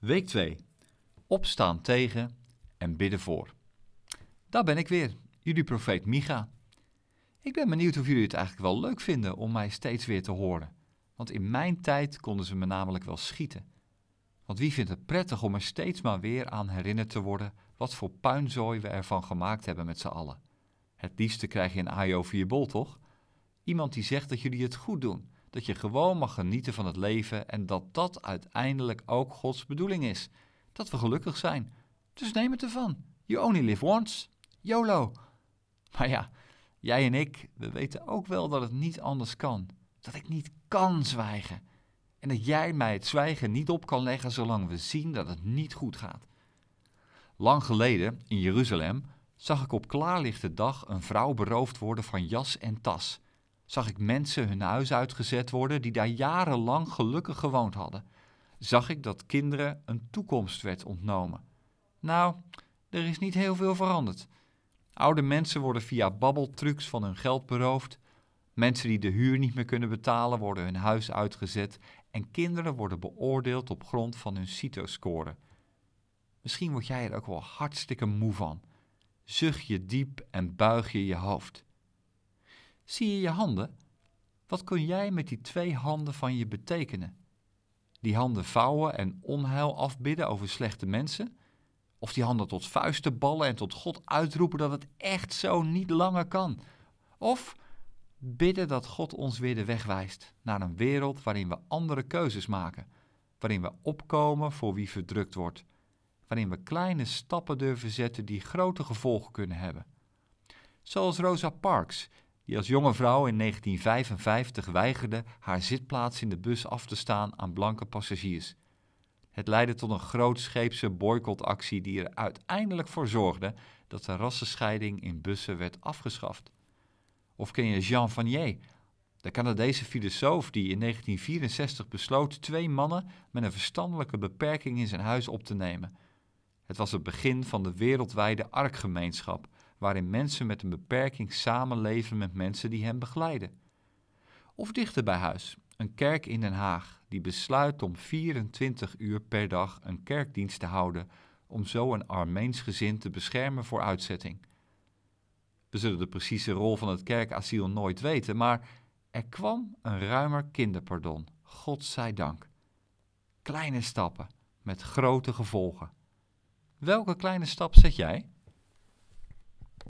Week 2. Opstaan tegen en bidden voor. Daar ben ik weer, jullie profeet Micha. Ik ben benieuwd of jullie het eigenlijk wel leuk vinden om mij steeds weer te horen. Want in mijn tijd konden ze me namelijk wel schieten. Want wie vindt het prettig om er steeds maar weer aan herinnerd te worden wat voor puinzooi we ervan gemaakt hebben met z'n allen? Het liefste krijg je een over je bol, toch? Iemand die zegt dat jullie het goed doen, dat je gewoon mag genieten van het leven en dat dat uiteindelijk ook Gods bedoeling is. Dat we gelukkig zijn. Dus neem het ervan. You only live once. YOLO. Maar ja, jij en ik, we weten ook wel dat het niet anders kan. Dat ik niet kan zwijgen. En dat jij mij het zwijgen niet op kan leggen zolang we zien dat het niet goed gaat. Lang geleden, in Jeruzalem, zag ik op klaarlichte dag een vrouw beroofd worden van jas en tas zag ik mensen hun huis uitgezet worden die daar jarenlang gelukkig gewoond hadden. Zag ik dat kinderen een toekomst werd ontnomen. Nou, er is niet heel veel veranderd. Oude mensen worden via babbeltrucs van hun geld beroofd. Mensen die de huur niet meer kunnen betalen worden hun huis uitgezet. En kinderen worden beoordeeld op grond van hun CITO-score. Misschien word jij er ook wel hartstikke moe van. Zucht je diep en buig je je hoofd. Zie je je handen? Wat kun jij met die twee handen van je betekenen? Die handen vouwen en onheil afbidden over slechte mensen? Of die handen tot vuisten ballen en tot God uitroepen dat het echt zo niet langer kan? Of bidden dat God ons weer de weg wijst naar een wereld waarin we andere keuzes maken, waarin we opkomen voor wie verdrukt wordt, waarin we kleine stappen durven zetten die grote gevolgen kunnen hebben. Zoals Rosa Parks, die als jonge vrouw in 1955 weigerde haar zitplaats in de bus af te staan aan blanke passagiers. Het leidde tot een grootscheepse boycottactie die er uiteindelijk voor zorgde dat de rassenscheiding in bussen werd afgeschaft. Of ken je Jean Vanier, de Canadese filosoof die in 1964 besloot twee mannen met een verstandelijke beperking in zijn huis op te nemen. Het was het begin van de wereldwijde arkgemeenschap, waarin mensen met een beperking samenleven met mensen die hen begeleiden. Of dichter bij huis, een kerk in Den Haag die besluit om 24 uur per dag een kerkdienst te houden om zo een Armeens gezin te beschermen voor uitzetting. We zullen de precieze rol van het kerkasiel nooit weten, maar er kwam een ruimer kinderpardon, dank. Kleine stappen met grote gevolgen. Welke kleine stap zet jij?